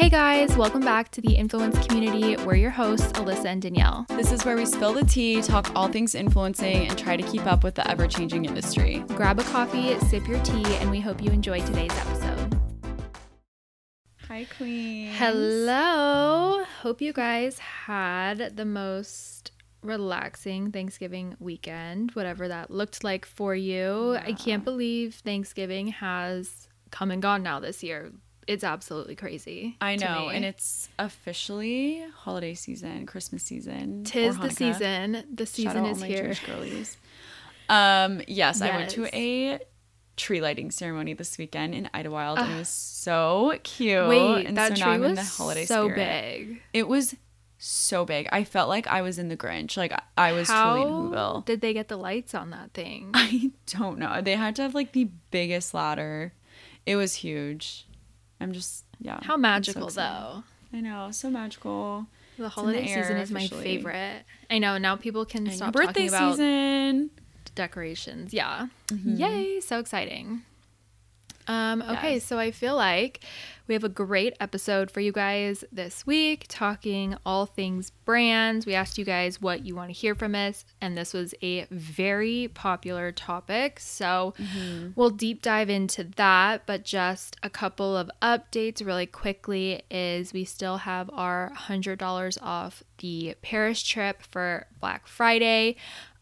Hey guys, welcome back to the Influence Community. We're your hosts, Allysa and Danielle. This is where we spill the tea, talk all things influencing, and try to keep up with the ever changing industry. Grab a coffee, sip your tea, and we hope you enjoy today's episode. Hi, Queen. Hello. Hope you guys had the most relaxing Thanksgiving weekend, whatever that looked like for you. I can't believe Thanksgiving has come and gone now this year. It's absolutely crazy. I know, and it's officially holiday season, Christmas season. tis the season. The season is here. Um, yes, I went to a tree lighting ceremony this weekend in Idyllwild, and it was so cute. Wait, and that so now tree was in the holiday so spirit. big. It was so big. I felt like I was in the Grinch. Like I was How truly in Whoville. did they get the lights on that thing? I don't know. They had to have like the biggest ladder. It was huge. I'm just yeah. How I'm so magical though. I know, so magical. The in the holiday season is my favorite. I know now people can And stop birthday talking about season. decorations. Yeah. Mm-hmm. Yay, so exciting. Um, okay, Yes. so I feel like we have a great episode for you guys this week, talking all things brands. We asked you guys what you want to hear from us, and this was a very popular topic. So Mm-hmm. we'll deep dive into that, but just a couple of updates really quickly is we still have our $100 off the Paris trip for Black Friday.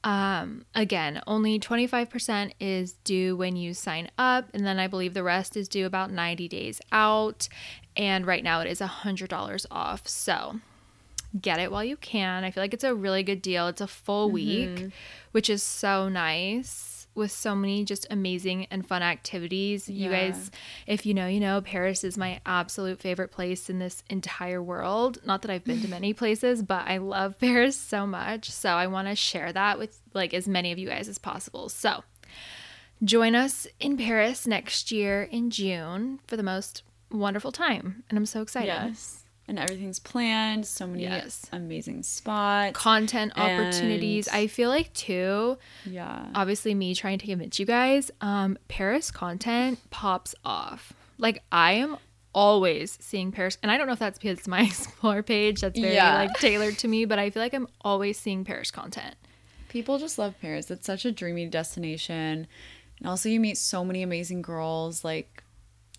Um, again, only 25% is due when you sign up, and then I believe the rest is due about 90 days out. And right now it is $100 off. So get it while you can. I feel like it's a really good deal. It's a full week, which is so nice with so many just amazing and fun activities. You guys, if you know, you know, Paris is my absolute favorite place in this entire world. Not that I've been to many places, but I love Paris so much. So I want to share that with like as many of you guys as possible. So join us in Paris next year in June for the most wonderful time. And I'm so excited. Yes. And everything's planned. So many Yes. amazing spots. Content opportunities. I feel like too, yeah. obviously me trying to convince you guys, um, Paris content pops off. Like I am always seeing Paris and I don't know if that's because it's my explore page that's very Yeah. like tailored to me, but I feel like I'm always seeing Paris content. People just love Paris. It's such a dreamy destination. And also you meet so many amazing girls, like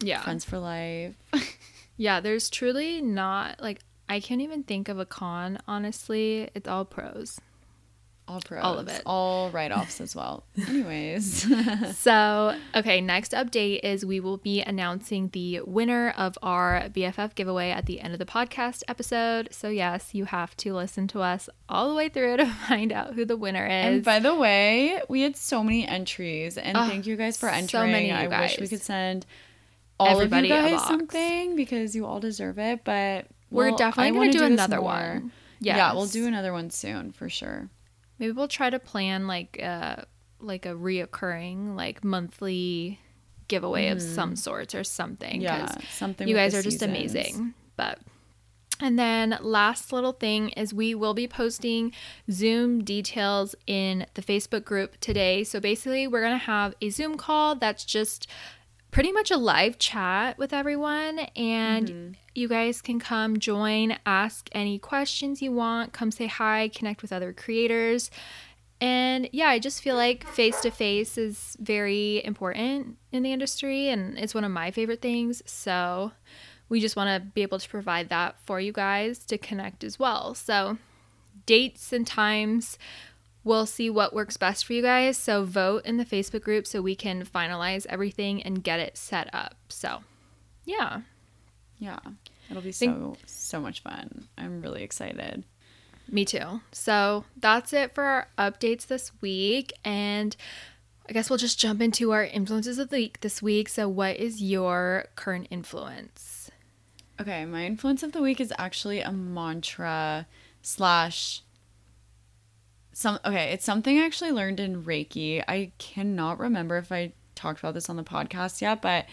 Yeah. friends for life. Yeah, there's truly not like I can't even think of a con, honestly. It's all pros. All pros. All of it. All write offs as well. Anyways. So, okay, next update is we will be announcing the winner of our BFF giveaway at the end of the podcast episode. So, yes, you have to listen to us all the way through to find out who the winner is. And by the way, we had so many entries, and Oh, thank you guys for entering. so many, you I wish we could send all Everybody of you guys something because you all deserve it. But We're we'll- definitely going to do another more. one. Yeah, we'll do another one soon for sure. Maybe we'll try to plan like a like a reoccurring like monthly giveaway of mm-hmm. some sorts or something. Yeah, something. you guys are just amazing. But and then last little thing is we will be posting Zoom details in the Facebook group today. So basically we're going to have a Zoom call that's just pretty much a live chat with everyone and mm-hmm. you guys can come join, ask any questions you want, come say hi, connect with other creators. And yeah, I just feel like face to face is very important in the industry and it's one of my favorite things. So we just want to be able to provide that for you guys to connect as well. So dates and times we'll see what works best for you guys. So vote in the Facebook group so we can finalize everything and get it set up. So, yeah. Yeah, it'll be so so much fun. I'm really excited. Me too. So that's it for our updates this week. And I guess we'll just jump into our influences of the week this week. So, what is your current influence? Okay, my influence of the week is actually a mantra slash some okay, it's something I actually learned in Reiki. I cannot remember if I talked about this on the podcast yet, but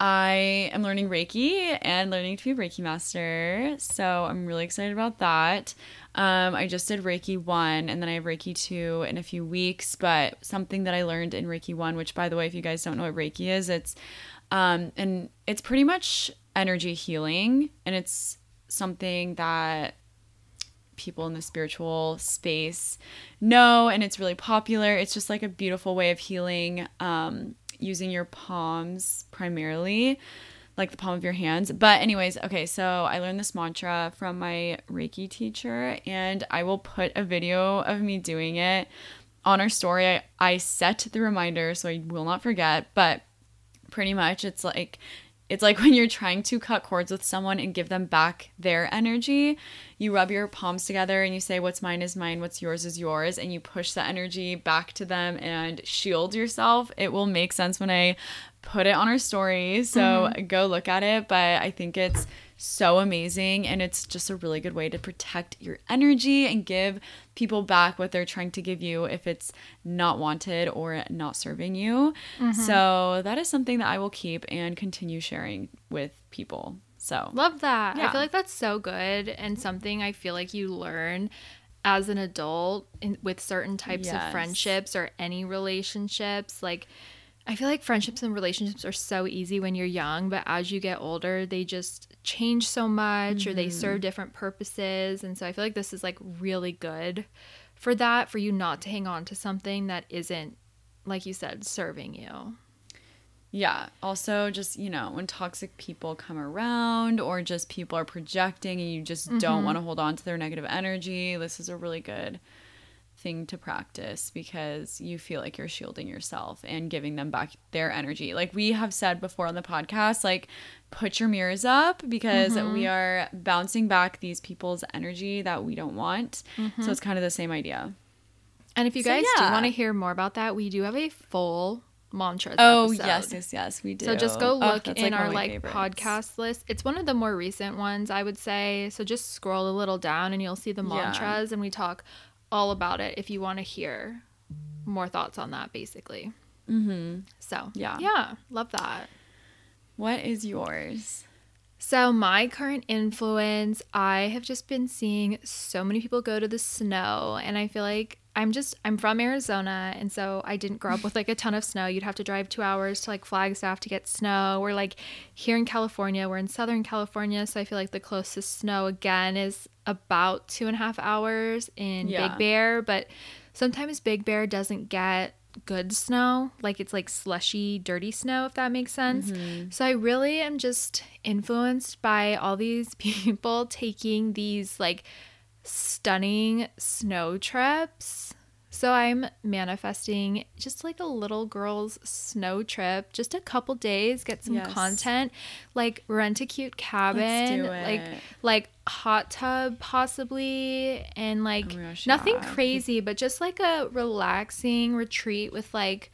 I am learning Reiki and learning to be a Reiki master. So I'm really excited about that. Um, I just did Reiki 1 and then I have Reiki 2 in a few weeks. But something that I learned in Reiki 1, which by the way, if you guys don't know what Reiki is, it's um, and it's pretty much energy healing and it's something that people in the spiritual space know and it's really popular. It's just like a beautiful way of healing um, using your palms primarily like the palm of your hands. But anyways okay so i learned this mantra from my reiki teacher and i will put a video of me doing it on our story. I, I set the reminder so i will not forget but pretty much it's like it's like when you're trying to cut cords with someone and give them back their energy. You rub your palms together and you say, What's mine is mine, what's yours is yours. And you push the energy back to them and shield yourself. It will make sense when I put it on our story. So mm-hmm. go look at it. But I think it's so amazing and it's just a really good way to protect your energy and give people back what they're trying to give you if it's not wanted or not serving you. Mm-hmm. So that is something that I will keep and continue sharing with people. So love that. Yeah. I feel like that's so good and something I feel like you learn as an adult in, with certain types yes. of friendships or any relationships like I feel like friendships and relationships are so easy when you're young, but as you get older, they just change so much mm-hmm. or they serve mm-hmm. different purposes. And so I feel like this is like really good for that, for you not to hang on to something that isn't, like you said, serving you. Yeah. Also, just, you know, when toxic people come around or just people are projecting and you just mm-hmm. don't want to hold on to their negative energy, this is a really good thing to practice because you feel like you're shielding yourself and giving them back their energy. Like we have said before on the podcast, like put your mirrors up because mm-hmm. we are bouncing back these people's energy that we don't want. Mm-hmm. So it's kind of the same idea. And if you guys so, yeah. do want to hear more about that, we do have a full mantra. Oh episode. yes, yes, yes, we do. So just go look oh, in like our like favorites. podcast list. It's one of the more recent ones, I would say. So just scroll a little down and you'll see the mantras, yeah. and we talk all about it if you want to hear more thoughts on that, basically. Mm-hmm. So, yeah. Yeah, love that. What is yours? So, my current influence, I have just been seeing so many people go to the snow, and I feel like I'm just, I'm from Arizona, and so I didn't grow up with like a ton of snow. You'd have to drive two hours to like Flagstaff to get snow. We're like here in California, we're in Southern California, so I feel like the closest snow again is about two and a half hours in yeah. Big Bear, but sometimes Big Bear doesn't get good snow. Like it's like slushy, dirty snow, if that makes sense. Mm-hmm. So I really am just influenced by all these people taking these like stunning snow trips so I'm manifesting just like a little girl's snow trip, just a couple days, get some yes. content, like rent a cute cabin, like like hot tub possibly, and like oh gosh, nothing yeah. crazy, but just like a relaxing retreat with like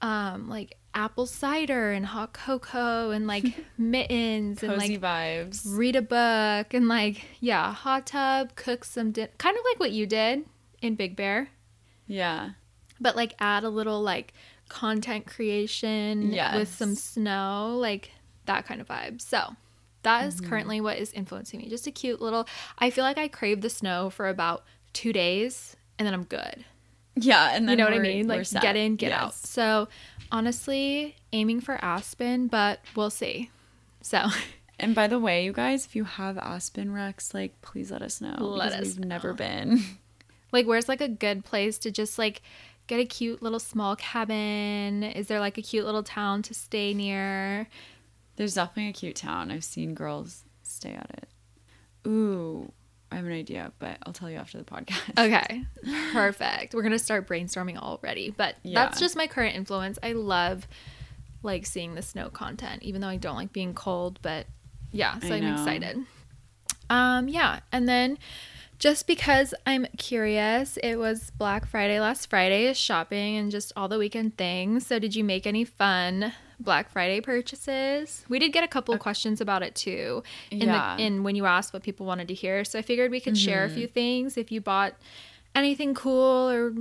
um like apple cider and hot cocoa and like mittens and like vibes. Read a book and like yeah, hot tub, cook some din- kind of like what you did in Big Bear. Yeah. But like add a little like content creation yes. with some snow, like that kind of vibe. So that is mm-hmm. currently what is influencing me. Just a cute little I feel like I crave the snow for about two days and then I'm good. Yeah, and then you know what I mean? Like get in, get yes. out. So honestly, aiming for Aspen, but we'll see. So And by the way, you guys, if you have Aspen Rex, like please let us know. Let us we've know. never been. Like, where's like a good place to just like get a cute little small cabin? Is there like a cute little town to stay near? There's definitely a cute town. I've seen girls stay at it. Ooh, I have an idea, but I'll tell you after the podcast. Okay. Perfect. We're going to start brainstorming already. But yeah. that's just my current influence. I love like seeing the snow content, even though I don't like being cold, but yeah, so I am excited. Um yeah, and then just because I'm curious, it was Black Friday last Friday, shopping and just all the weekend things. So, did you make any fun Black Friday purchases? We did get a couple of questions about it too, in yeah. the in when you asked what people wanted to hear. So I figured we could mm-hmm. share a few things if you bought anything cool or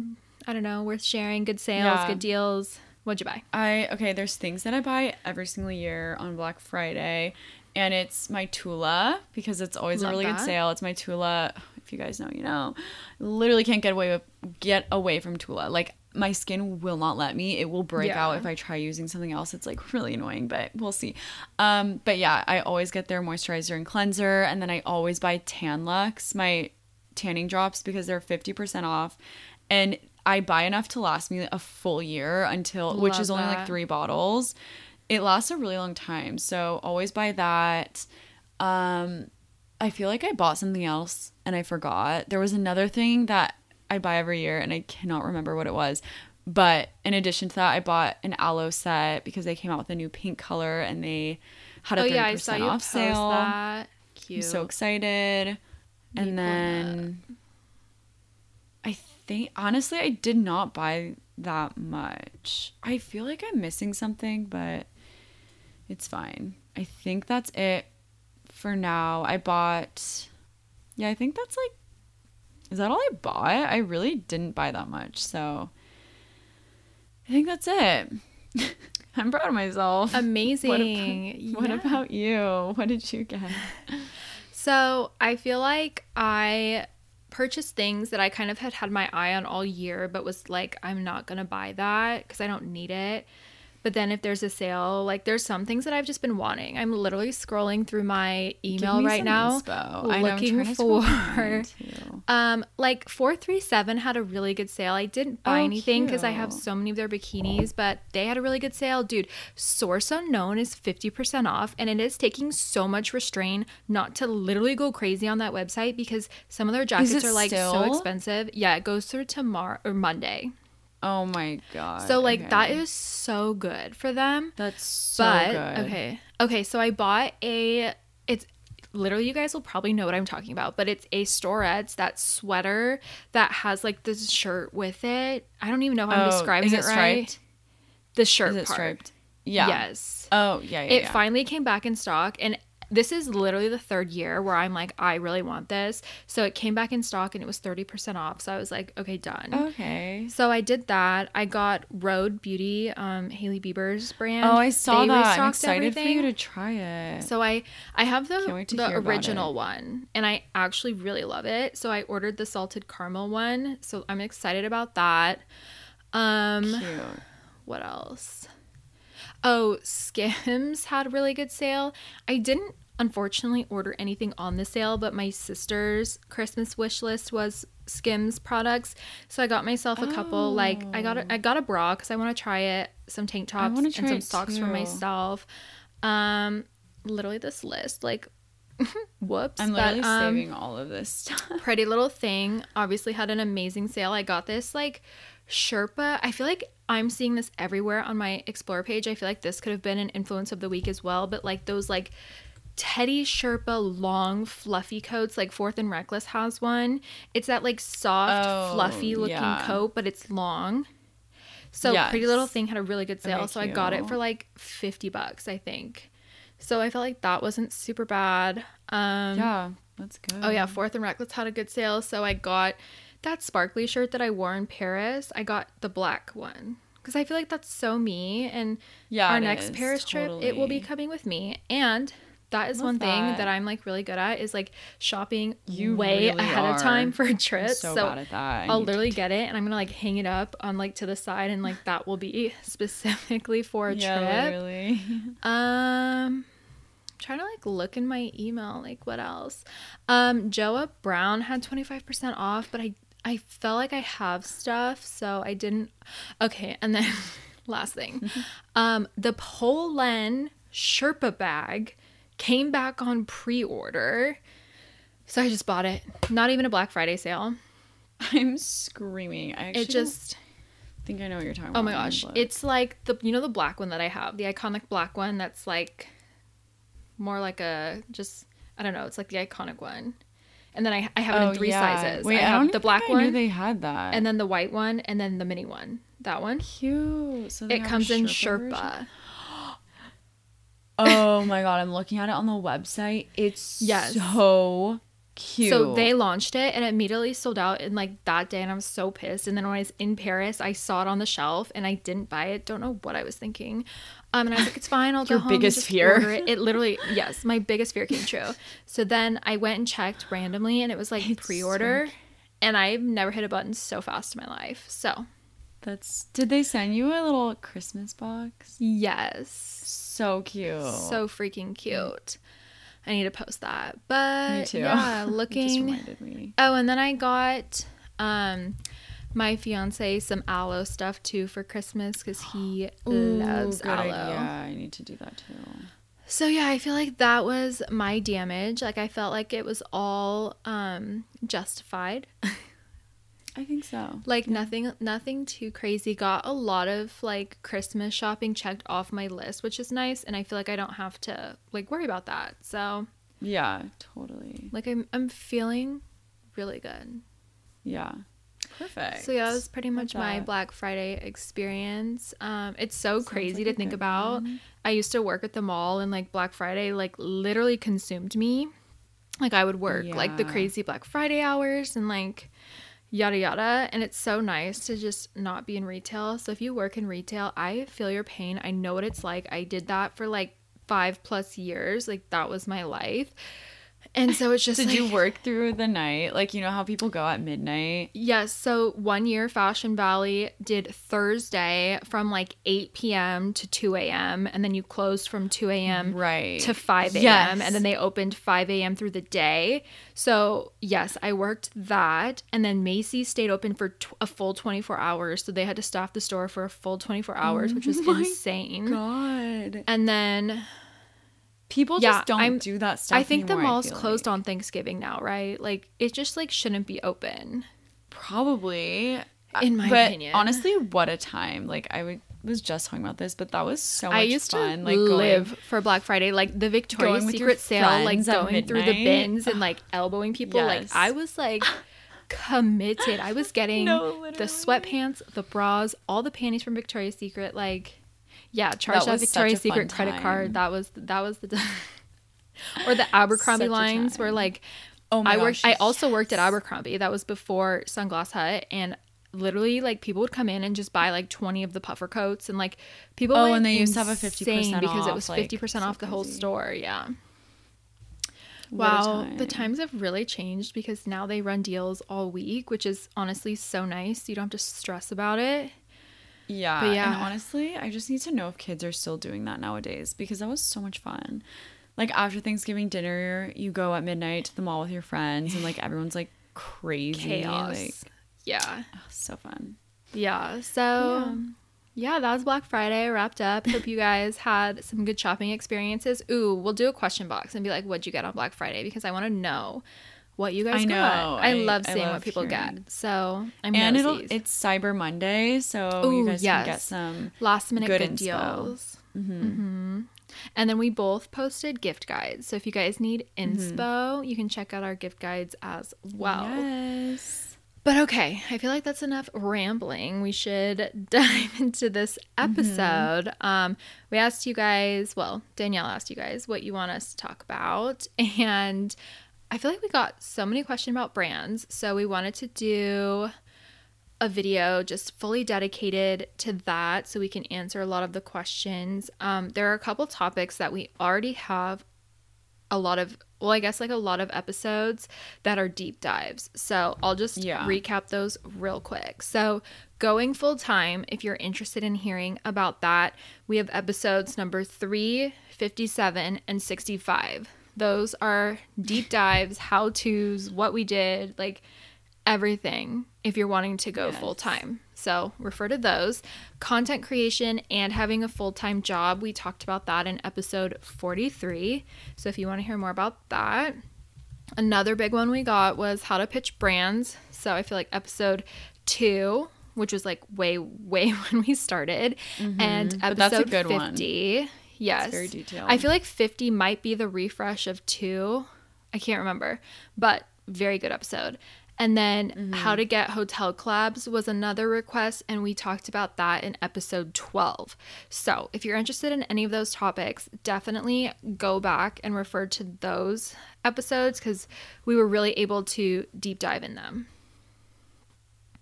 I don't know, worth sharing, good sales, yeah. good deals. What'd you buy? I okay, there's things that I buy every single year on Black Friday and it's my Tula because it's always Love a really that. good sale. It's my Tula. If you guys know, you know. Literally can't get away with get away from Tula. Like my skin will not let me. It will break Yeah. out if I try using something else. It's like really annoying, but we'll see. Um, but yeah, I always get their moisturizer and cleanser, and then I always buy Tan-Luxe, my tanning drops, because they're fifty percent off, and I buy enough to last me a full year until, which is only like three bottles. It lasts a really long time, so always buy that. Um, I feel like I bought something else and I forgot. There was another thing that I buy every year and I cannot remember what it was. But in addition to that, I bought an Alo set because they came out with a new pink color and they had a Oh 30% yeah, I saw off sale. that. I'm so excited. And then I think honestly I did not buy that much. I feel like I'm missing something, but it's fine. I think that's it for now. I bought Yeah, I think that's like Is that all I bought? I really didn't buy that much. So I think that's it. I'm proud of myself. Amazing. What Yeah. about you? What did you get? So I feel like I purchased things that I kind of had had my eye on all year, but was like, I'm not gonna buy that because I don't need it. But then if there's a sale, like there's some things that I've just been wanting. I'm literally scrolling through my email right now, inspo. I know, looking for. Um, like 437 had a really good sale. I didn't buy Oh, anything because I have so many of their bikinis, but they had a really good sale. Dude, Source Unknown is 50% off, and it is taking so much restraint not to literally go crazy on that website because some of their jackets are like so expensive. Yeah, it goes through tomorrow or Monday. Oh my god. So, like, that okay. is so good for them that's so but good. okay okay so i bought a it's literally you guys will probably know what i'm talking about but it's a storets that sweater that has like this shirt with it i don't even know if i'm Oh, describing is it, it right striped? the shirt Is it part striped? Yeah. yes Oh yeah, yeah. it yeah. finally came back in stock and this is literally the third year where i'm like i really want this so it came back in stock and it was 30% off so i was like okay done Okay. so I did that. I got Rhode Beauty, um, Hailey Bieber's brand. Oh, I saw They that. I'm excited for you to try it. So I I have the the original one and I actually really love it. So I ordered the salted caramel one. So I'm excited about that. Um Cute. what else? Oh, Skims had a really good sale. I didn't unfortunately order anything on the sale, but my sister's Christmas wish list was Skims products. So I got myself a couple like I got a, I got a bra cuz I want to try it, some tank tops and some socks for myself. Um literally this list like whoops I'm but, literally um, saving all of this stuff. Pretty Little Thing obviously had an amazing sale. I got this like Sherpa. I feel like I'm seeing this everywhere on my Explore page. I feel like this could have been an influence of the week as well, but like those like Teddy Sherpa long fluffy coats, like Fourth and Reckless has one. It's that like soft, Oh, fluffy looking yeah. coat, but it's long. So Pretty Little Thing had a really good sale, Okay, so I got it for like 50 bucks, I think. So I felt like that wasn't super bad. Um yeah, that's good. Oh yeah, Fourth and Reckless had a good sale, so I got that sparkly shirt that I wore in Paris. I got the black one because I feel like that's so me. And Yeah, our next is, Paris trip, it will be coming with me. And that is Love one thing that. that I'm like really good at is like shopping You way really ahead of time are. for trips. so, So, bad at that. I I'll literally get it and I'm gonna like hang it up on like to the side and like that will be specifically for a yeah, trip. literally. Um, I'm trying to like look in my email, like what else? Um, Joah Brown had 25% off, but I I felt like I have stuff, so I didn't. Okay, and then last thing, um, the Polène Sherpa bag came back on pre-order, so I just bought it. Not even a Black Friday sale. I'm screaming. I actually It just. think I know what you're talking Oh about. Oh my gosh. It's like the you know the black one that I have, the iconic black one that's like more like a just I don't know, it's like the iconic one. And then I, I have it Oh, in three yeah. sizes. Wait, I I, don't the black I knew one they had that. and then the white one and then the mini one. That one. cute. So It comes in version? Sherpa. Oh my god, I'm looking at it on the website. It's Yes. so cute. So they launched it and it immediately sold out in like that day and I was so pissed. And then when I was in Paris, I saw it on the shelf and I didn't buy it. Don't know what I was thinking. Um, and I was like, it's fine. I'll Your go home and biggest fear. it. It literally, yes, my biggest fear came true. So then I went and checked randomly and it was like It's pre-order. and I've never hit a button so fast in my life. So That's. Did they send you a little Christmas box? Yes. So cute. So freaking cute. I need to post that. But Me too. yeah, looking. Oh, and then I got um my fiance some Alo stuff too for Christmas because he loves Ooh, good Alo. idea. I need to do that too. So yeah, I feel like that was my damage. Like I felt like it was all um justified. I think so. Like nothing nothing too crazy. Got a lot of like Christmas shopping checked off my list, which is nice and I feel like I don't have to like worry about that. So, Yeah, totally. like I'm I'm feeling really good. Yeah. Perfect. So yeah, that was pretty much my. Black Friday experience. Um, it's so Sounds crazy like to think about. one. I used to work at the mall, and like Black Friday, like literally consumed me. Like I would work like the crazy Black Friday hours and like yada yada. And it's so nice to just not be in retail. So if you work in retail, I feel your pain. I know what it's like. I did that for like five plus years. Like that was my life. And so it's just Did you work through the night? Like you know how people go at midnight? Yes. So one year, Fashion Valley did Thursday from like 8 p.m. to 2 a.m. And then you closed from 2 a.m. Right. to 5 a.m. Yes. And then they opened 5 a.m. through the day. So, yes, I worked that. And then Macy's stayed open for a full 24 hours. So they had to staff the store for a full 24 hours, which was Oh my insane. God. And then People Yeah, just don't I'm- do that stuff. I think the mall's closed like. on Thanksgiving now, right? Like, it just like shouldn't be open. Probably. Uh, In my but opinion. honestly, what a time! Like I would, was just talking about this, but that was so much I used fun. to like live going, for Black Friday, like the Victoria's Going with your Secret sale, like going through the bins and like elbowing people. Like I was like committed. I was getting No, the sweatpants, the bras, all the panties from Victoria's Secret. Like, yeah, charge that, a Victoria's Secret credit time. card. That was that was the. or the Abercrombie lines where like Oh my I worked. gosh, I also worked at. Abercrombie. That was before Sunglass Hut, and literally like people would come in and just buy like 20 of the puffer coats and like people Oh, and they used to have a 50% insane because it was like, 50% so off the whole crazy. store yeah What wow the times have really changed because now they run deals all week which is honestly so nice you don't have to stress about it Yeah, But yeah. And honestly, I just need to know if kids are still doing that nowadays because that was so much fun. Like after Thanksgiving dinner, you go at midnight to the mall with your friends, and like everyone's like crazy. chaos Like, yeah oh, so fun. yeah so yeah. that was Black Friday wrapped up. Hope you guys had some good shopping experiences. Ooh, we'll do a question box and be like, what'd you get on Black Friday? Because I want to know what you guys I know. got. I, I- love I seeing what people hearing. get. So I'm and it'll it's Cyber Monday, so Ooh, you guys can get some. last minute good good, deals. hmm And then we both posted gift guides. So if you guys need inspo, you can check out our gift guides as well. Yes. But okay, I feel like that's enough rambling. We should dive into this episode. Um, we asked you guys, well, Danielle asked you guys what you want us to talk about. And I feel like we got so many questions about brands. So we wanted to do a video just fully dedicated to that so we can answer a lot of the questions. Um, there are a couple topics that we already have a lot of well i guess like a lot of episodes that are deep dives so i'll just Yeah. recap those real quick so going full time if you're interested in hearing about that we have episodes number 3 57 and 65 those are deep dives how to's what we did like everything if you're wanting to go Yes. full time. So refer to those. Content creation and having a full time job. We talked about that in episode 43. So if you want to hear more about that, another big one we got was how to pitch brands. So I feel like episode two, which was like way, way when we started, and Mm-hmm. But episode that's a good one. 50. Yes. very detailed. I feel like 50 might be the refresh of two. I can't remember, but very good episode. And then Mm-hmm. how to get hotel collabs was another request, and we talked about that in episode 12. So if you're interested in any of those topics, definitely go back and refer to those episodes because we were really able to deep dive in them.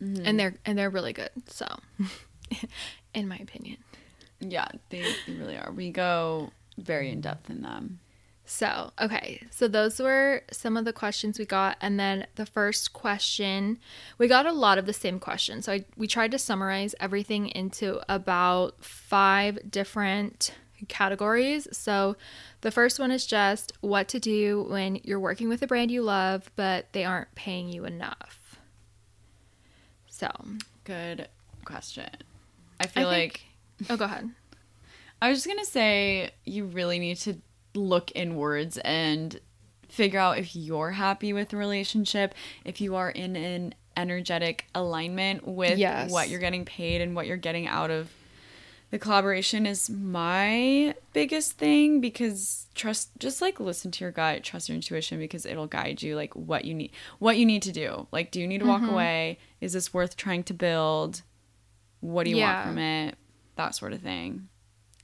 Mm-hmm. And they're and they're really good. So in my opinion. Yeah, they, they really are. We go very in depth in them. So, okay. So, those were some of the questions we got. And then the first question, we got a lot of the same questions. So, I, we tried to summarize everything into about five different categories. So, the first one is just what to do when you're working with a brand you love, but they aren't paying you enough. So, Good question. I feel I like oh, go ahead. I was just gonna say you really need to look inwards and figure out if you're happy with the relationship, if you are in an energetic alignment with Yes. what you're getting paid and what you're getting out of the collaboration is my biggest thing because trust just like listen to your gut trust your intuition because it'll guide you like what you need what you need to do like do you need to walk mm-hmm. away is this worth trying to build what do you Yeah. want from it that sort of thing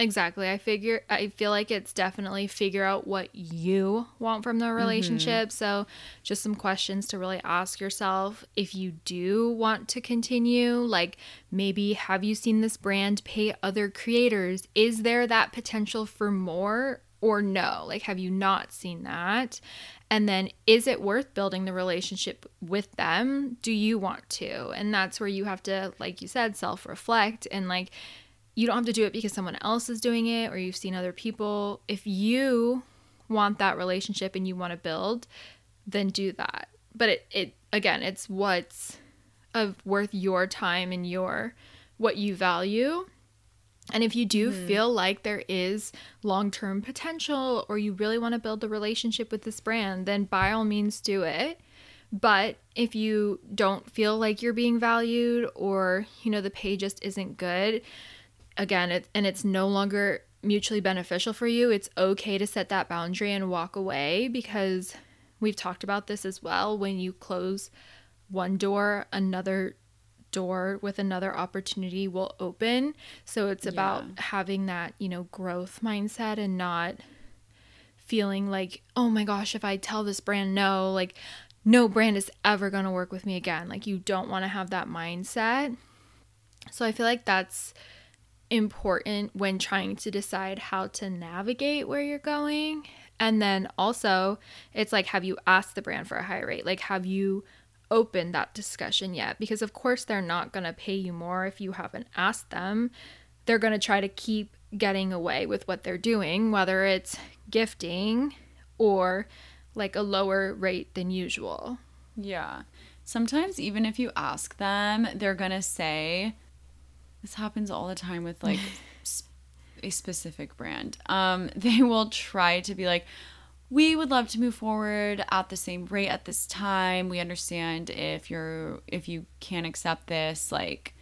Exactly. I figure I feel like it's definitely figure out what you want from the mm-hmm. relationship. So, just some questions to really ask yourself if you do want to continue, like maybe have you seen this brand pay other creators? Is there that potential for more or no? Like have you not seen that? And then is it worth building the relationship with them? Do you want to? And that's where you have to like you said self-reflect and like you don't have to do it because someone else is doing it or you've seen other people. If you want that relationship and you want to build, then do that. But it, it again, it's what's of worth your time and your what you value. And if you do mm-hmm. feel like there is long term potential or you really want to build the relationship with this brand, then by all means do it. But if you don't feel like you're being valued or, you know, the pay just isn't good, again, it, and it's no longer mutually beneficial for you, it's okay to set that boundary and walk away because we've talked about this as well. When you close one door, another door with another opportunity will open. So it's about Yeah. having that, you know, growth mindset and not feeling like, oh my gosh, if I tell this brand no, like no brand is ever going to work with me again. Like you don't want to have that mindset. So I feel like that's important when trying to decide how to navigate where you're going. And then also, it's like, have you asked the brand for a higher rate? Like, have you opened that discussion yet? Because, of course, they're not going to pay you more if you haven't asked them. They're going to try to keep getting away with what they're doing, whether it's gifting or like a lower rate than usual. Yeah. Sometimes even if you ask them, they're going to say this happens all the time with like a specific brand. Um they will try to be like we would love to move forward at the same rate at this time. We understand if you're if you can't accept this like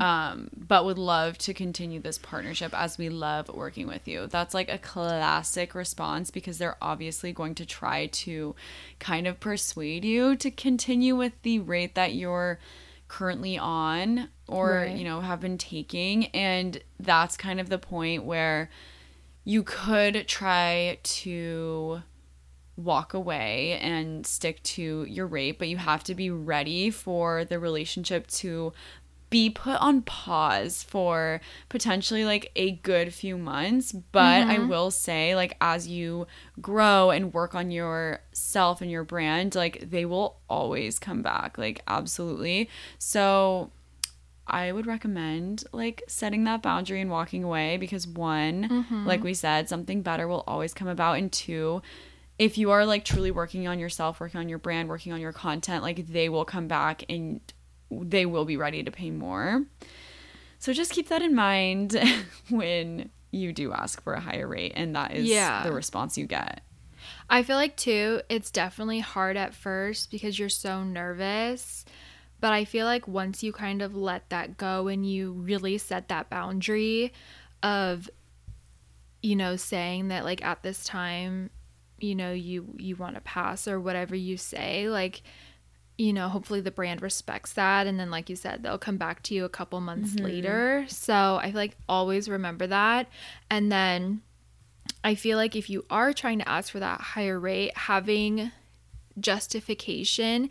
um but would love to continue this partnership as we love working with you that's like a classic response because they're obviously going to try to kind of persuade you to continue with the rate that you're currently on or Right. you know have been taking and that's kind of the point where you could try to walk away and stick to your rate, but you have to be ready for the relationship to be put on pause for potentially like a good few months. But I mm-hmm. will say, like, as you grow and work on yourself and your brand, like, they will always come back, like, absolutely. So, I would recommend like setting that boundary and walking away because one, mm-hmm. like we said, something better will always come about. And two, if you are like truly working on yourself, working on your brand, working on your content, like they will come back and they will be ready to pay more. So just keep that in mind when you do ask for a higher rate and that is Yeah. the response you get. I feel like too, it's definitely hard at first because you're so nervous. But I feel like once you kind of let that go and you really set that boundary of, you know, saying that like at this time, you know, you you want to pass or whatever you say, like, you know, hopefully the brand respects that. And then, like you said, they'll come back to you a couple months mm-hmm. later. So I feel like always remember that. And then I feel like if you are trying to ask for that higher rate, having justification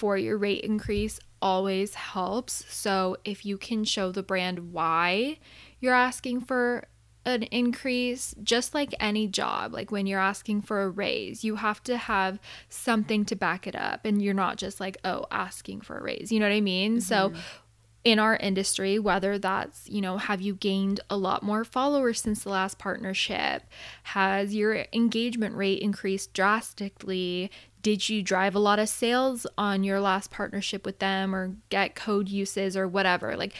for your rate increase always helps. So if you can show the brand why you're asking for an increase, just like any job, like when you're asking for a raise, you have to have something to back it up. And you're not just like, oh, asking for a raise. You know what I mean? Mm-hmm. So, in our industry, whether that's, you know, have you gained a lot more followers since the last partnership? Has your engagement rate increased drastically? Did you drive a lot of sales on your last partnership with them or get code uses or whatever? Like,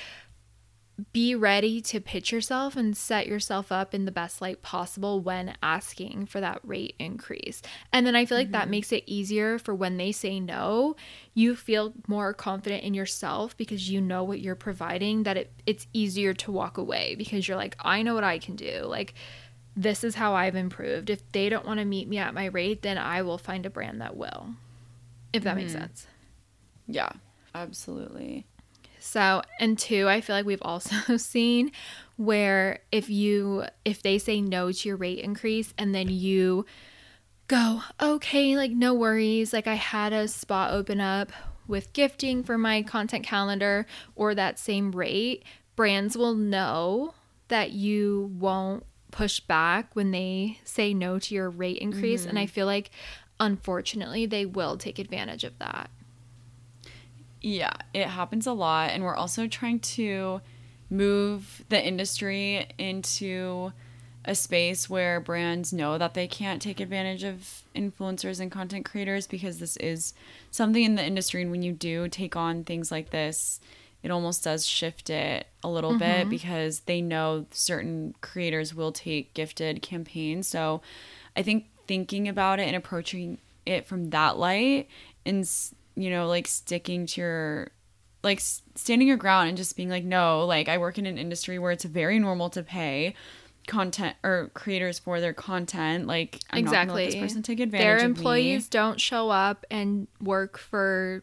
be ready to pitch yourself and set yourself up in the best light possible when asking for that rate increase. And then I feel like mm-hmm. that makes it easier for when they say no, you feel more confident in yourself because you know what you're providing that it it's easier to walk away because you're like I know what I can do. Like this is how I've improved. If they don't want to meet me at my rate, then I will find a brand that will. If that mm-hmm. makes sense. Yeah, absolutely. So, and two, I feel like we've also seen where if you if they say no to your rate increase and then you go, "Okay, like no worries, like I had a spot open up with gifting for my content calendar or that same rate." Brands will know that you won't push back when they say no to your rate increase mm-hmm. and I feel like unfortunately they will take advantage of that. Yeah, it happens a lot. And we're also trying to move the industry into a space where brands know that they can't take advantage of influencers and content creators because this is something in the industry. And when you do take on things like this, it almost does shift it a little mm-hmm. bit because they know certain creators will take gifted campaigns. So I think thinking about it and approaching it from that light and you know, like sticking to your like standing your ground and just being like, no, like I work in an industry where it's very normal to pay content or creators for their content. Like I'm exactly. this person take advantage. Of it. Their employees don't show up and work for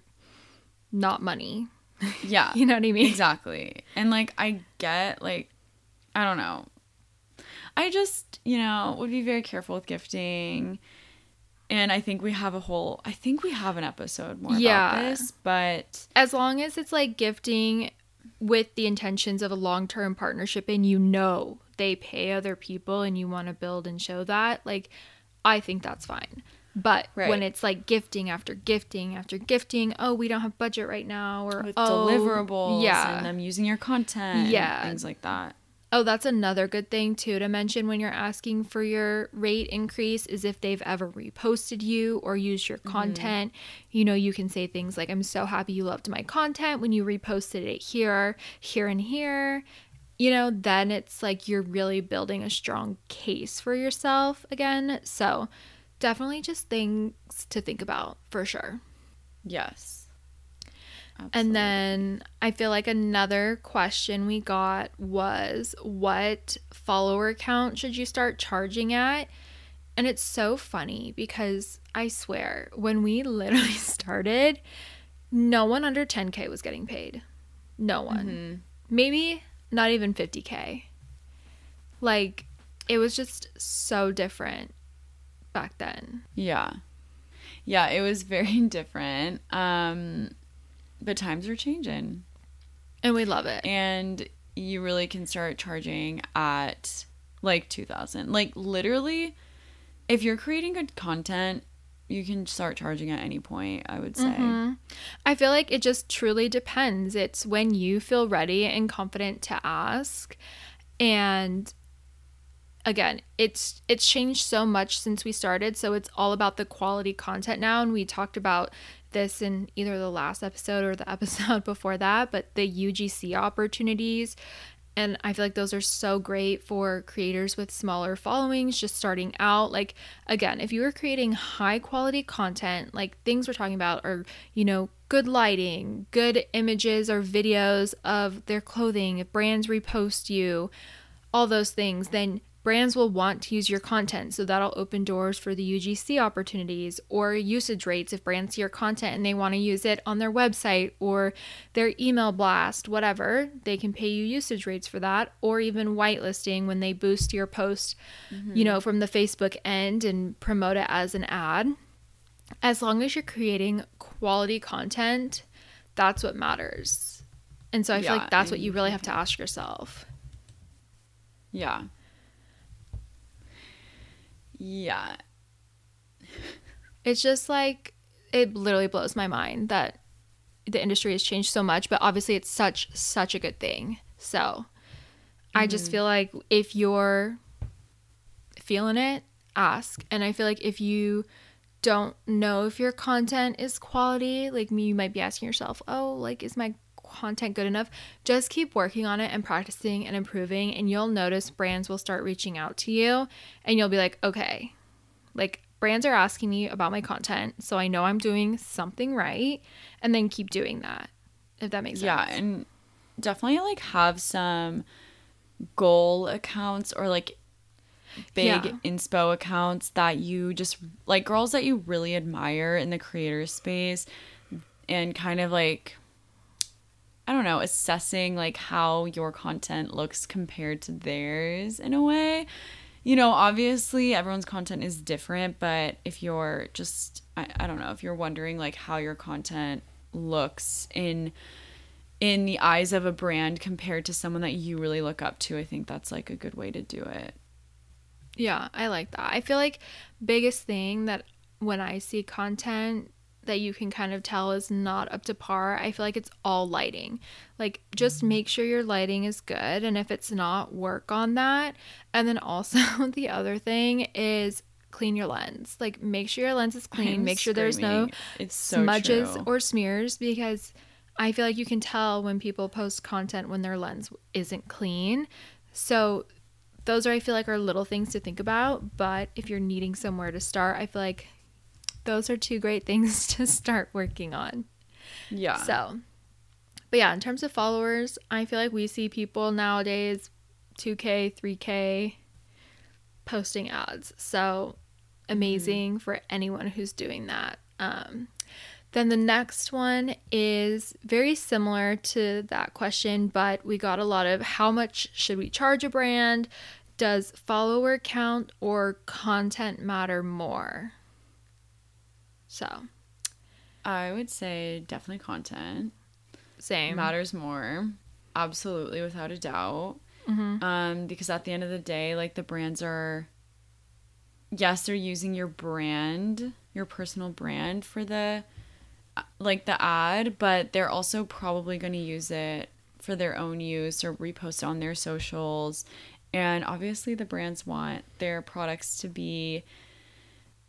not money. Yeah. you know what I mean? Exactly. And like I get like I don't know. I just, you know, would be very careful with gifting and I think we have a whole I think we have an episode more yeah. about this, but as long as it's like gifting with the intentions of a long-term partnership and you know they pay other people and you want to build and show that, like I think that's fine. But right. when it's like gifting after gifting after gifting, oh, we don't have budget right now, or With oh, deliverables, yeah, and them using your content, yeah, things like that. Oh, that's another good thing too to mention when you're asking for your rate increase is if they've ever reposted you or used your mm-hmm. content. Mm-hmm. You know, you can say things like, I'm so happy you loved my content when you reposted it here, here, and here. You know, then it's like you're really building a strong case for yourself again. So, definitely just things to think about for sure. Yes. Absolutely. And then I feel like another question we got was what follower count should you start charging at? And it's so funny because I swear, when we literally started, no one under 10K was getting paid. No one. Mm-hmm. Maybe not even 50K. Like, it was just so different back then. Yeah. Yeah, it was very different. Um, but times are changing. And we love it. And you really can start charging at like 2000. Like literally if you're creating good content, you can start charging at any point, I would say. Mm-hmm. I feel like it just truly depends. It's when you feel ready and confident to ask. And again, it's it's changed so much since we started, so it's all about the quality content now and we talked about this in either the last episode or the episode before that, but the UGC opportunities. And I feel like those are so great for creators with smaller followings just starting out. Like, again, if you are creating high quality content, like things we're talking about are, you know, good lighting, good images or videos of their clothing, if brands repost you, all those things, then brands will want to use your content. So that'll open doors for the UGC opportunities or usage rates if brands see your content and they want to use it on their website or their email blast, whatever. They can pay you usage rates for that or even whitelisting when they boost your post, mm-hmm. you know, from the Facebook end and promote it as an ad. As long as you're creating quality content, that's what matters. And so I feel like that's what you really have to ask yourself. Yeah. Yeah. It's just like it literally blows my mind that the industry has changed so much, but obviously it's such such a good thing. So mm-hmm. I just feel like if you're feeling it, ask. And I feel like if you don't know if your content is quality, like me, you might be asking yourself, "Oh, like is my content good enough?" Just keep working on it and practicing and improving, and you'll notice brands will start reaching out to you, and you'll be like, "Okay, like brands are asking me about my content, so I know I'm doing something right, and then keep doing that. If that makes sense. Yeah, and definitely like have some goal accounts or like big yeah. inspo accounts that you just like girls that you really admire in the creator space and kind of like I don't know, assessing like how your content looks compared to theirs in a way you know, obviously everyone's content is different, but if you're just, I, I don't know, if you're wondering like how your content looks in in the eyes of a brand compared to someone that you really look up to, I think that's like a good way to do it. Yeah, I like that. I feel like biggest thing that when I see content that you can kind of tell is not up to par, I feel like it's all lighting. Like, just mm-hmm. make sure your lighting is good. And if it's not, work on that. And then also, the other thing is clean your lens. Like, make sure your lens is clean. make sure there's no it's so smudges true. or smears because I feel like you can tell when people post content when their lens isn't clean. So, those are, I feel like, are little things to think about. But if you're needing somewhere to start, I feel like those are two great things to start working on. Yeah. So, but yeah, in terms of followers, I feel like we see people nowadays 2K, 3K posting ads. So amazing mm-hmm. for anyone who's doing that. Um, then the next one is very similar to that question, but we got a lot of how much should we charge a brand? Does follower count or content matter more? So I would say definitely content. Same. Matters more. Absolutely, without a doubt. Mm-hmm. Um, because at the end of the day, like the brands are, yes, they're using your brand, your personal brand for the, like the ad, but they're also probably going to use it for their own use or repost on their socials. And obviously, the brands want their products to be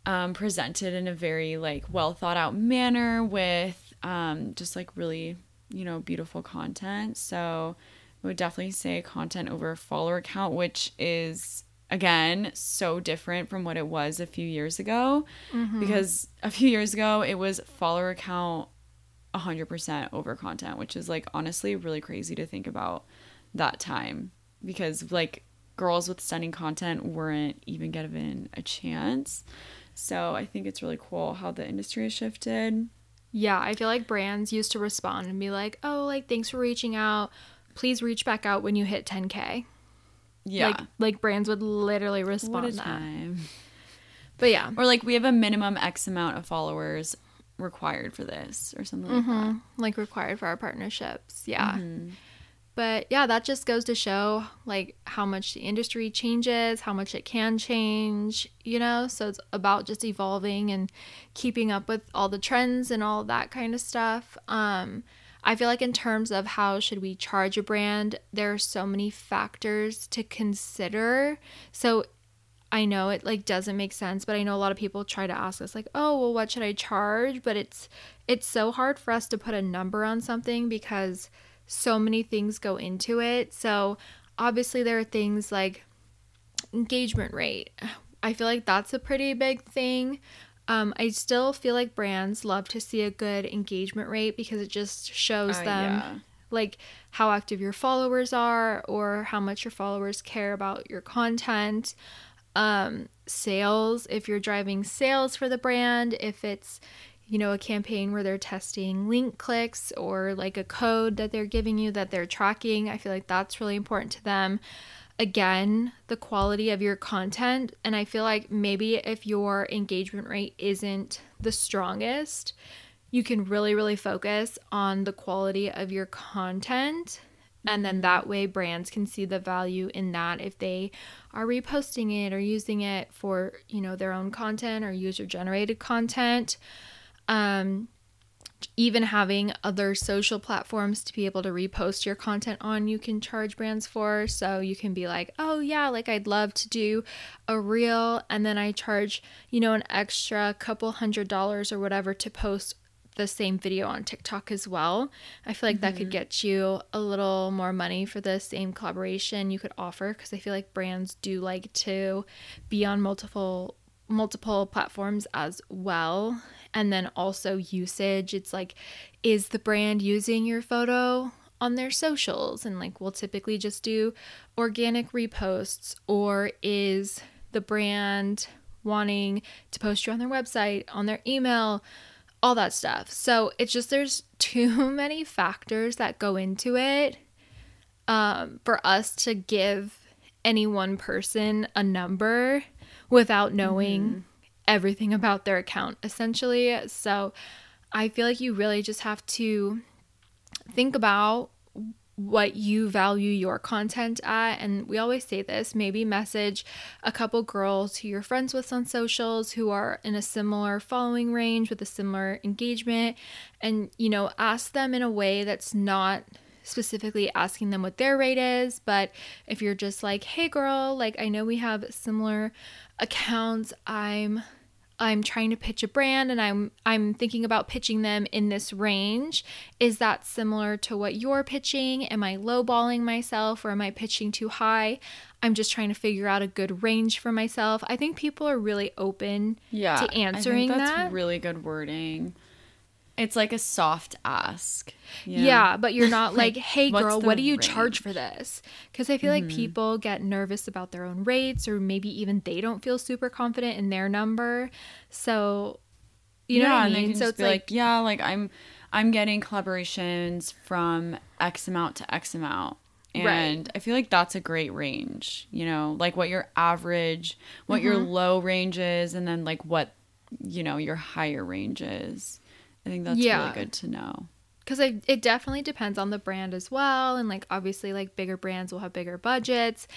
um, presented in a very like well thought out manner with um, just like really you know beautiful content. So i would definitely say content over follower count which is again so different from what it was a few years ago. Mm-hmm. because a few years ago it was follower count 100% over content which is like honestly really crazy to think about that time. Because like girls with stunning content weren't even given a chance so I think it's really cool how the industry has shifted. Yeah, I feel like brands used to respond and be like, "Oh, like thanks for reaching out. Please reach back out when you hit 10k." Yeah. Like like brands would literally respond what a time. That. But yeah. Or like we have a minimum X amount of followers required for this or something mm-hmm. like that. Like required for our partnerships. Yeah. Mm-hmm. But yeah, that just goes to show like how much the industry changes, how much it can change, you know? So it's about just evolving and keeping up with all the trends and all that kind of stuff. Um I feel like in terms of how should we charge a brand, there are so many factors to consider. So I know it like doesn't make sense, but I know a lot of people try to ask us like, "Oh, well what should I charge?" But it's it's so hard for us to put a number on something because so many things go into it. So, obviously, there are things like engagement rate. I feel like that's a pretty big thing. Um, I still feel like brands love to see a good engagement rate because it just shows uh, them yeah. like how active your followers are or how much your followers care about your content. Um, sales, if you're driving sales for the brand, if it's you know, a campaign where they're testing link clicks or like a code that they're giving you that they're tracking. I feel like that's really important to them. Again, the quality of your content. And I feel like maybe if your engagement rate isn't the strongest, you can really, really focus on the quality of your content And then that way brands can see the value in that if they are reposting it or using it for, you know, their own content or user generated content. Um even having other social platforms to be able to repost your content on you can charge brands for so you can be like oh yeah like i'd love to do a reel and then i charge you know an extra couple hundred dollars or whatever to post the same video on TikTok as well. I feel like mm-hmm. that could get you a little more money for the same collaboration you could offer because I feel like brands do like to be on multiple multiple platforms as well. And then also usage. It's like is the brand using your photo on their socials and like we'll typically just do organic reposts or is the brand wanting to post you on their website, on their email, all that stuff. So it's just there's too many factors that go into it um, for us to give any one person a number without knowing mm-hmm. everything about their account, essentially. So I feel like you really just have to think about what you value your content at. And we always say this maybe message a couple girls who you're friends with on socials who are in a similar following range with a similar engagement, and, you know, ask them in a way that's not specifically asking them what their rate is, but if you're just like, "Hey girl, like I know we have similar accounts. I'm I'm trying to pitch a brand and I'm I'm thinking about pitching them in this range. Is that similar to what you're pitching? Am I lowballing myself or am I pitching too high? I'm just trying to figure out a good range for myself. I think people are really open yeah, to answering I think that's that. really good wording. It's like a soft ask. Yeah, yeah but you're not like, hey girl, what do you range? charge for this? Because I feel mm-hmm. like people get nervous about their own rates, or maybe even they don't feel super confident in their number. So, you yeah, know what I mean? so it's like, like, yeah, like I'm, I'm getting collaborations from X amount to X amount. And right. I feel like that's a great range, you know, like what your average, what mm-hmm. your low range is, and then like what, you know, your higher range is. I think that's yeah. really good to know. Because it, it definitely depends on the brand as well. And like, obviously, like bigger brands will have bigger budgets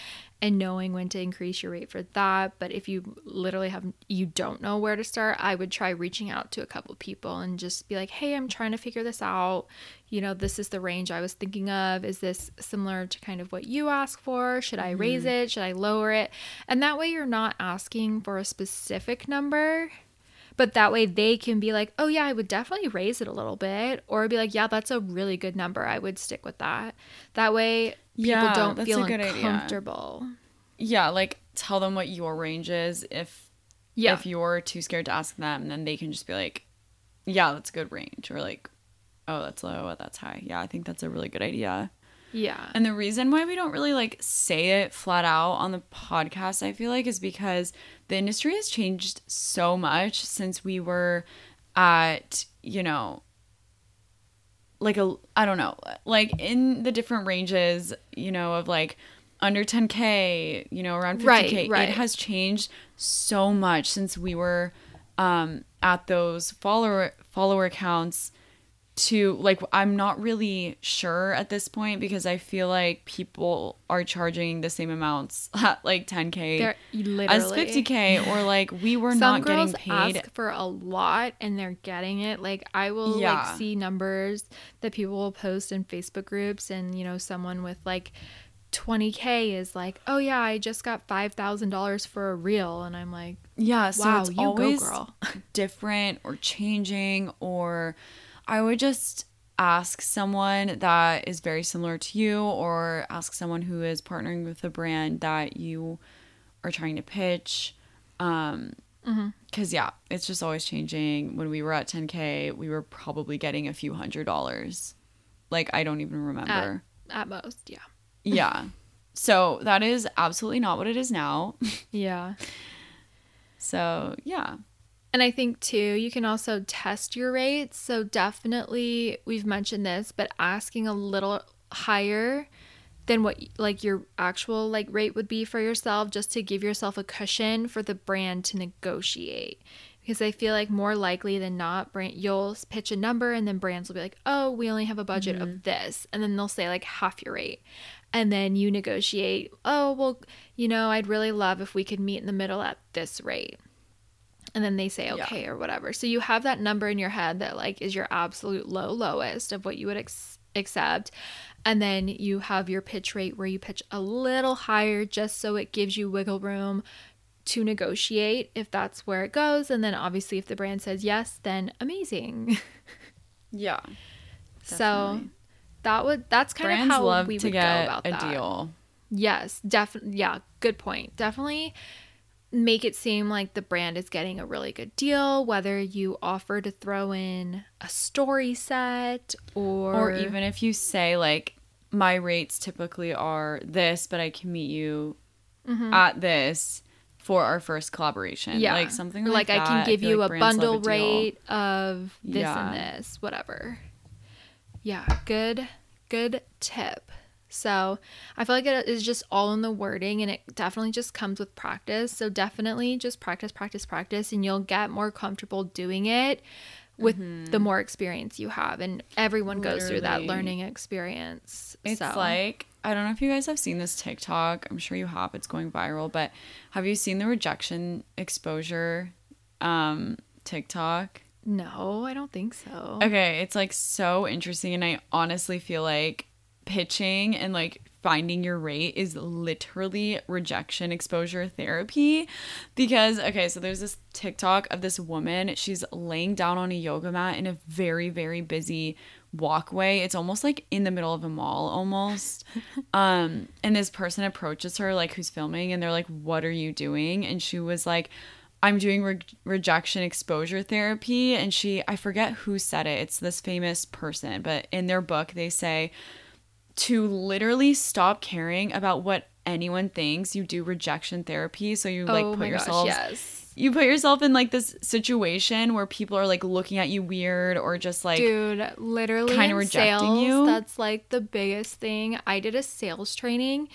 and knowing when to increase your rate for that. But if you literally have, you don't know where to start, I would try reaching out to a couple people and just be like, hey, I'm trying to figure this out. You know, this is the range I was thinking of. Is this similar to kind of what you ask for? Should I raise mm-hmm. it? Should I lower it? And that way you're not asking for a specific number but that way they can be like, oh, yeah, I would definitely raise it a little bit. Or be like, yeah, that's a really good number. I would stick with that. That way people yeah, don't feel uncomfortable. Idea. Yeah, like tell them what your range is. If yeah. if you're too scared to ask them, then they can just be like, yeah, that's a good range. Or like, oh, that's low, that's high. Yeah, I think that's a really good idea. Yeah. And the reason why we don't really like say it flat out on the podcast, I feel like, is because the industry has changed so much since we were at, you know, like a, I don't know, like in the different ranges, you know, of like under 10K, you know, around 50K. Right, right. It has changed so much since we were um, at those follower follower accounts to like I'm not really sure at this point because I feel like people are charging the same amounts at like 10k as 50k or like we were not getting paid. ask for a lot and they're getting it. Like I will yeah. like see numbers that people will post in Facebook groups and you know someone with like 20k is like oh yeah I just got $5,000 for a reel. And I'm like yeah so wow, it's always go, different or changing or I would just ask someone that is very similar to you or ask someone who is partnering with a brand that you are trying to pitch um because mm-hmm. yeah it's just always changing. When we were at 10k we were probably getting a few hundred dollars. Like i don't even remember. At, at most yeah. Yeah. So that is absolutely not what it is now. Yeah. So yeah and I think too, you can also test your rates. So definitely, we've mentioned this, but asking a little higher than what like your actual like rate would be for yourself just to give yourself a cushion for the brand to negotiate because I feel like more likely than not, brand you'll pitch a number and then brands will be like, "Oh, we only have a budget Mm-hmm. of this," and then they'll say like half your rate, and then you negotiate. Oh, well, you know, I'd really love if we could meet in the middle at this rate, and then they say Yeah. okay or whatever. So you have that number in your head that like is your absolute low lowest of what you would ex- accept. And then you have your pitch rate where you pitch a little higher just so it gives you wiggle room to negotiate if that's where it goes. And then obviously, if the brand says yes, then amazing. Yeah. so that would that's kind Brands of how we would get go about a that. deal. Yes, definitely. Yeah, good point. Definitely make it seem like the brand is getting a really good deal, whether you offer to throw in a story set or Or even if you say like my rates typically are this, but I can meet you mm-hmm. at this for our first collaboration. yeah, Like something Or like, I can give feel you like a bundle deal. rate of this Yeah. and this, whatever. Yeah, good, good tip. So I feel like it is just all in the wording and it definitely just comes with practice. So definitely just practice, practice, practice, and you'll get more comfortable doing it with the more experience you have. And everyone goes through that Mm-hmm. Learning experience. It's so. like I don't know if you guys have seen this TikTok. I'm sure you have. It's going viral, but have you seen the rejection exposure um TikTok? no, I don't think so. Okay, it's like so interesting and I honestly feel like pitching and like finding your rate is literally rejection exposure therapy because okay, so there's this TikTok of this woman, she's laying down on a yoga mat in a very very busy walkway. It's almost like in the middle of a mall almost. um and this person approaches her like who's filming and they're like what are you doing? And she was like I'm doing re- rejection exposure therapy. And she, I forget who said it. It's this famous person, but in their book, they say to literally stop caring about what anyone thinks. You do rejection therapy. So you like oh put yourself, gosh, yes. you put yourself in like this situation where people are like looking at you weird or just like, Dude, literally kinda rejecting sales, you. that's like the biggest thing. I did a sales training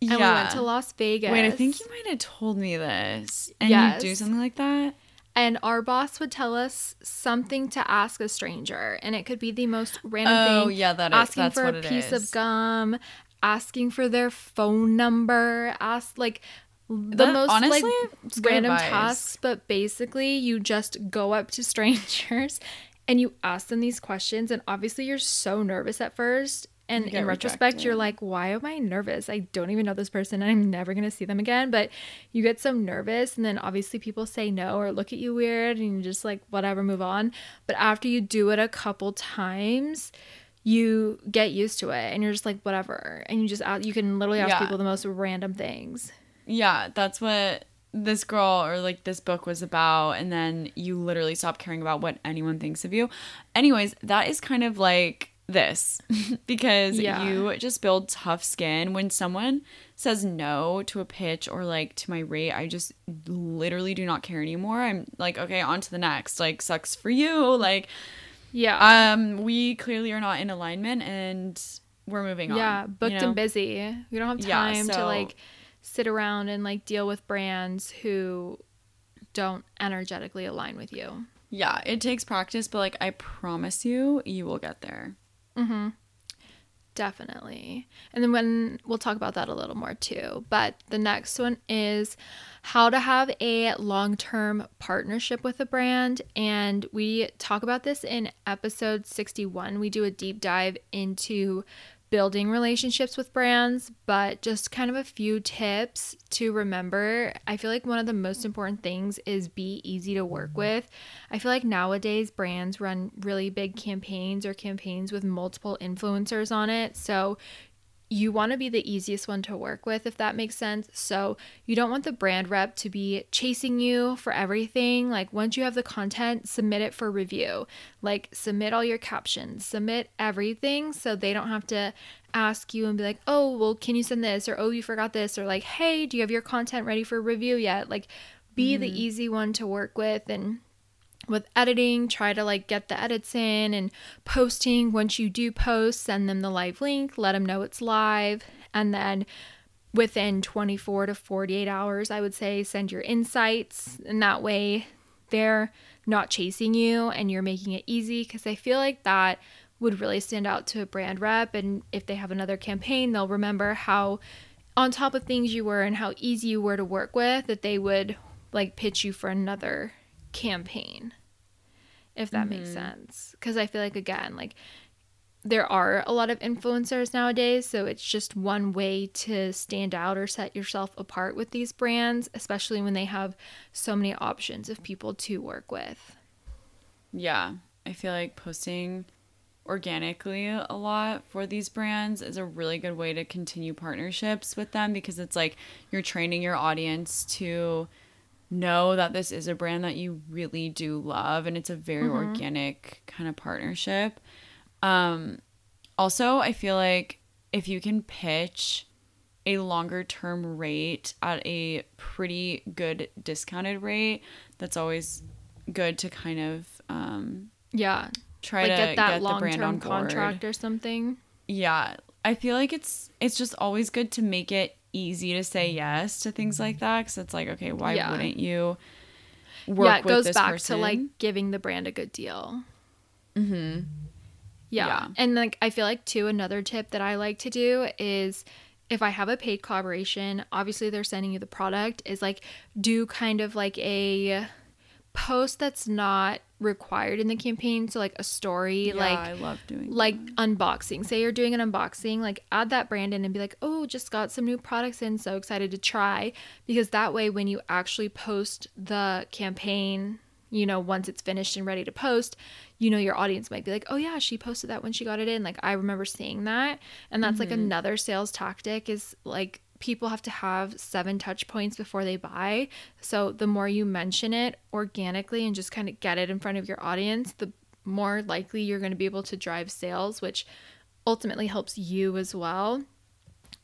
and yeah. we went to Las Vegas. Wait, I think you might have told me this. And Yes. you do something like that? And our boss would tell us something to ask a stranger, and it could be the most random Oh, thing. yeah, that is- asking for a piece is. of gum, asking for their phone number, ask like the That- most honestly, like random advice. tasks, but basically you just go up to strangers and you ask them these questions, and obviously you're so nervous at first. And in retrospect, you're like, why am I nervous? I don't even know this person and I'm never going to see them again. But you get so nervous. And then obviously people say no or look at you weird and you just like, whatever, move on. But after you do it a couple times, you get used to it and you're just like, whatever. And you just, out- you can literally ask Yeah. people the most random things. Yeah, that's what this girl or like this book was about. And then you literally stop caring about what anyone thinks of you. Anyways, that is kind of like this because Yeah. you just build tough skin when someone says no to a pitch or like to my rate i just literally do not care anymore i'm like okay on to the next like sucks for you like Yeah. um we clearly are not in alignment and we're moving on yeah. you Booked know? and busy. We don't have Yeah, time to like sit around and like deal with brands who don't energetically align with you. Yeah, it takes practice, but like I promise you, you will get there. Mm-hmm. Definitely. And then when we'll talk about that a little more too. But the next one is how to have a long term partnership with a brand. And we talk about this in episode 61. We do a deep dive into building relationships with brands, but just kind of a few tips to remember. I feel like one of the most important things is be easy to work mm-hmm. with. I feel like nowadays brands run really big campaigns or campaigns with multiple influencers on it. So you want to be the easiest one to work with, if that makes sense. So you don't want the brand rep to be chasing you for everything. Like once you have the content, submit it for review. Like submit all your captions, submit everything so they don't have to ask you and be like, oh, well, can you send this? Or oh, you forgot this? Or like, hey, do you have your content ready for review yet? Like be the mm. easy one to work with and with editing, try to like get the edits in and posting. Once you do post, send them the live link, let them know it's live, and then within 24 to 48 hours, I would say send your insights, and that way they're not chasing you and you're making it easy because I feel like that would really stand out to a brand rep and if they have another campaign, they'll remember how on top of things you were and how easy you were to work with that they would like pitch you for another campaign if that mm-hmm. makes sense because i feel like again like there are a lot of influencers nowadays so it's just one way to stand out or set yourself apart with these brands especially when they have so many options of people to work with yeah i feel like posting organically a lot for these brands is a really good way to continue partnerships with them because it's like you're training your audience to know that this is a brand that you really do love and it's a very mm-hmm. organic kind of partnership. Um also, I feel like if you can pitch a longer term rate at a pretty good discounted rate, that's always good to kind of um yeah try like to get that long term contract or something. Yeah, I feel like it's it's just always good to make it easy to say yes to things like that because it's like okay, why yeah. wouldn't you? Work yeah, it goes back person? to like giving the brand a good deal. Mm-hmm. Yeah. yeah, and like I feel like too another tip that I like to do is if I have a paid collaboration, obviously they're sending you the product, is like do kind of like a post that's not required in the campaign. So like a story yeah, like I love doing like that. unboxing. Say you're doing an unboxing like add that brand in and be like oh just got some new products in so excited to try. Because that way when you actually post the campaign you know once it's finished and ready to post you know your audience might be like oh yeah she posted that when she got it in. Like i remember seeing that. And that's mm-hmm. like another sales tactic is like people have to have seven touch points before they buy. So the more you mention it organically and just kind of get it in front of your audience, the more likely you're going to be able to drive sales, which ultimately helps you as well.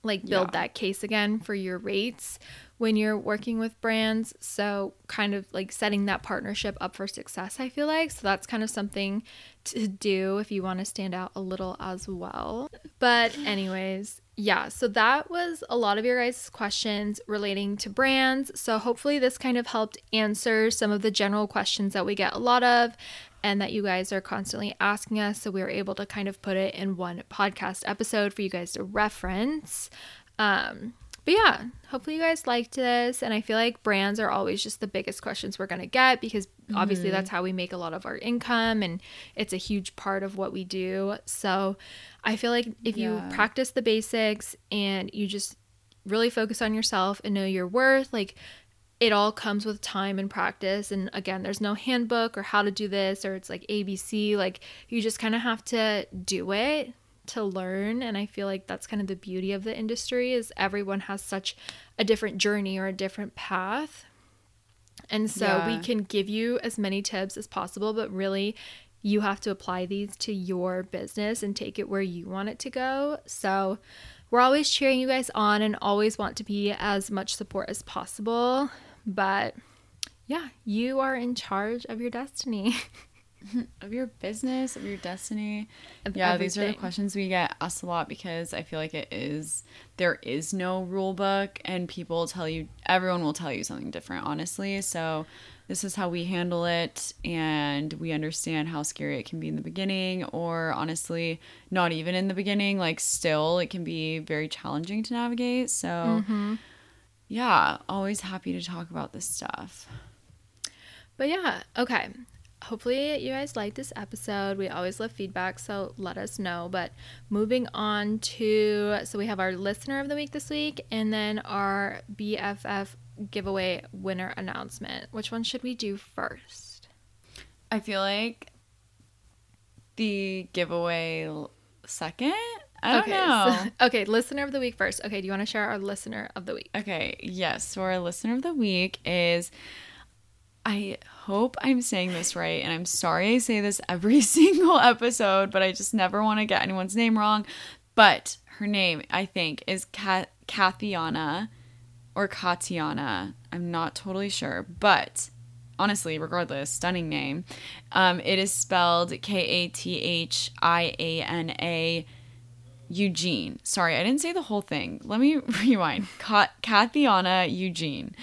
Like build yeah. that case again for your rates when you're working with brands. So, kind of like setting that partnership up for success, I feel like. So, that's kind of something to do if you want to stand out a little as well. But, anyways, yeah, so that was a lot of your guys' questions relating to brands. So hopefully this kind of helped answer some of the general questions that we get a lot of and that you guys are constantly asking us. So we were able to kind of put it in one podcast episode for you guys to reference. Um, but yeah, hopefully you guys liked this. And I feel like brands are always just the biggest questions we're going to get because obviously mm-hmm. that's how we make a lot of our income and it's a huge part of what we do. So I feel like if yeah. you practice the basics and you just really focus on yourself and know your worth, like it all comes with time and practice. And again, there's no handbook or how to do this or it's like ABC. Like you just kind of have to do it to learn and i feel like that's kind of the beauty of the industry is everyone has such a different journey or a different path. And so yeah. we can give you as many tips as possible but really you have to apply these to your business and take it where you want it to go. So we're always cheering you guys on and always want to be as much support as possible. But yeah you are in charge of your destiny of your business, of your destiny. Of yeah, everything. these are the questions we get asked a lot because I feel like it is there is no rule book and people tell you everyone will tell you something different, honestly. So this is how we handle it and we understand how scary it can be in the beginning or honestly not even in the beginning like still it can be very challenging to navigate so mm-hmm. yeah always happy to talk about this stuff but yeah okay hopefully you guys like this episode. We always love feedback, so let us know. But moving on to so we have our listener of the week this week and then our BFF giveaway winner announcement. Which one should we do first? I feel like the giveaway second. I don't okay, know. So, okay, listener of the week first. Okay, do you want to share our listener of the week? Okay, yes. So our listener of the week is I hope I'm saying this right, and I'm sorry I say this every single episode, but I just never want to get anyone's name wrong. But her name, I think, is Kat- Kathiana or Katiana. I'm not totally sure, but honestly, regardless, stunning name. Um, it is spelled K A T H I A N A Eugene. Sorry, I didn't say the whole thing. Let me rewind. Kathiana Eugene.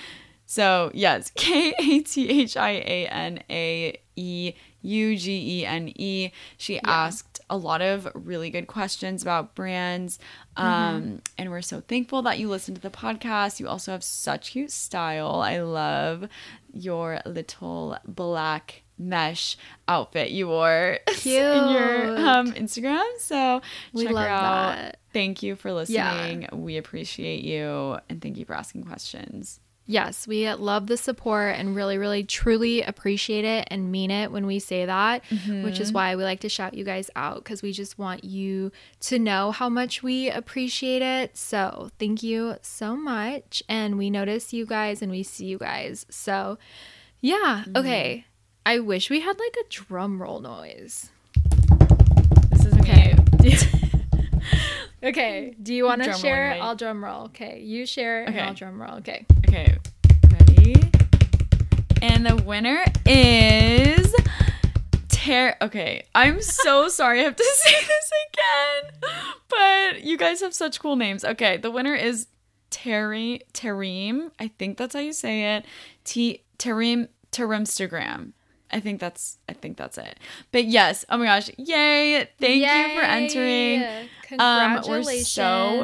So, yes, K A T H I A N A E U G E N E. She asked a lot of really good questions about brands. Um, And we're so thankful that you listen to the podcast. You also have such cute style. I love your little black mesh outfit you wore in your um, Instagram. So We check love her out. that. Thank you for Yeah. listening. We appreciate you and thank you for asking questions. Yes, we love the support and really, really, truly appreciate it and mean it when we say that, which is mm-hmm. why we like to shout you guys out because we just want you to know how much we appreciate it. So, thank you so much. And we notice you guys and we see you guys. So, yeah, mm-hmm. okay. I wish we had like a drum roll noise. This is Okay. Okay. Do you want to share? right? I'll drum roll. Okay. You share and Okay. I'll drum roll. Okay. Okay, ready? And the winner is Ter. Okay, I'm so sorry I have to say this again, but you guys have such cool names. Okay, the winner is Terry Terim. I think that's how you say it. T Terim Terimstagram. I think that's I think that's it. But yes, oh my gosh, yay! Thank you for entering. Yay. Um, we're so-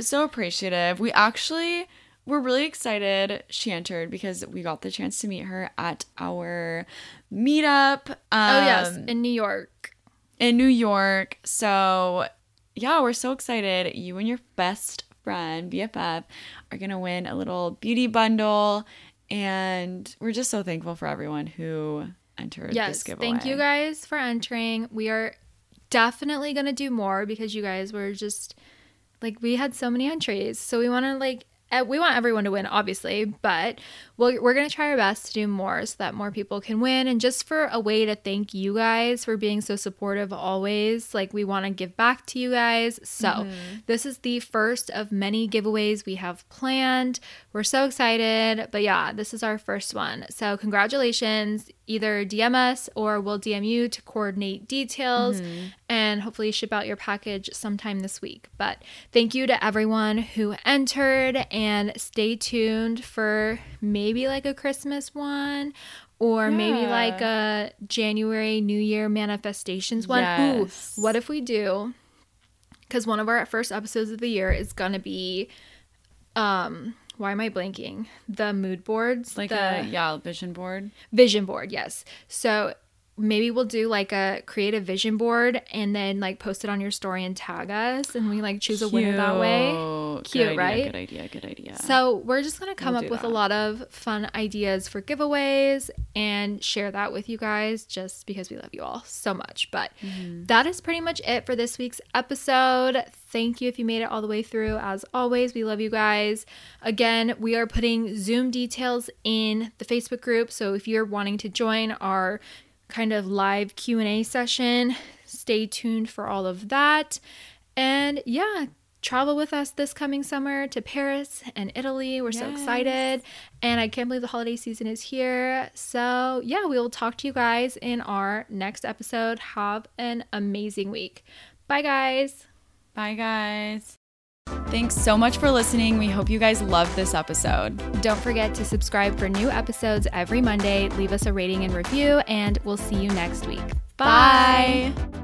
so appreciative. We actually were really excited she entered because we got the chance to meet her at our meetup. Um, oh yes, in New York. in New York. So yeah, we're so excited. You and your best friend BFF are gonna win a little beauty bundle, and we're just so thankful for everyone who entered this Yes, giveaway. thank you guys for entering. We are definitely gonna do more because you guys were just like we had so many entries, so we want to like eh, we want everyone to win, obviously, but we'll, we're gonna try our best to do more so that more people can win, and just for a way to thank you guys for being so supportive always. Like we want to give back to you guys. So mm-hmm. this is the first of many giveaways we have planned. We're so excited, but yeah, this is our first one. So congratulations! Either DM us or we'll DM you to coordinate details mm-hmm. and hopefully ship out your package sometime this week. But thank you to everyone who entered and stay tuned for maybe like a Christmas one or maybe like a January New Year manifestations one. Yes. Ooh, what if we do? Because one of our first episodes of the year is gonna be, um, why am I blanking? The mood boards, Like the a yeah vision board. vision board. Yes. So maybe we'll do like a create a vision board and then like post it on your story and tag us, and we like choose a winner that way. Cute. Good idea, right? Good idea. Good idea. So we're just gonna come We'll up with a lot of fun ideas for giveaways and share that with you guys just because we love you all so much. But Mm-hmm. that is pretty much it for this week's episode. Thank you if you made it all the way through. As always, we love you guys. Again, we are putting Zoom details in the Facebook group. So if you're wanting to join our kind of live Q&A session, stay tuned for all of that. And yeah, travel with us this coming summer to Paris and Italy. We're so excited. And I can't believe the holiday season is here. So, yeah, we will talk to you guys in our next episode. Have an amazing week. Bye, guys. Bye, guys. Thanks so much for listening. We hope you guys loved this episode. Don't forget to subscribe for new episodes every Monday. Leave us a rating and review, and we'll see you next week. Bye. Bye.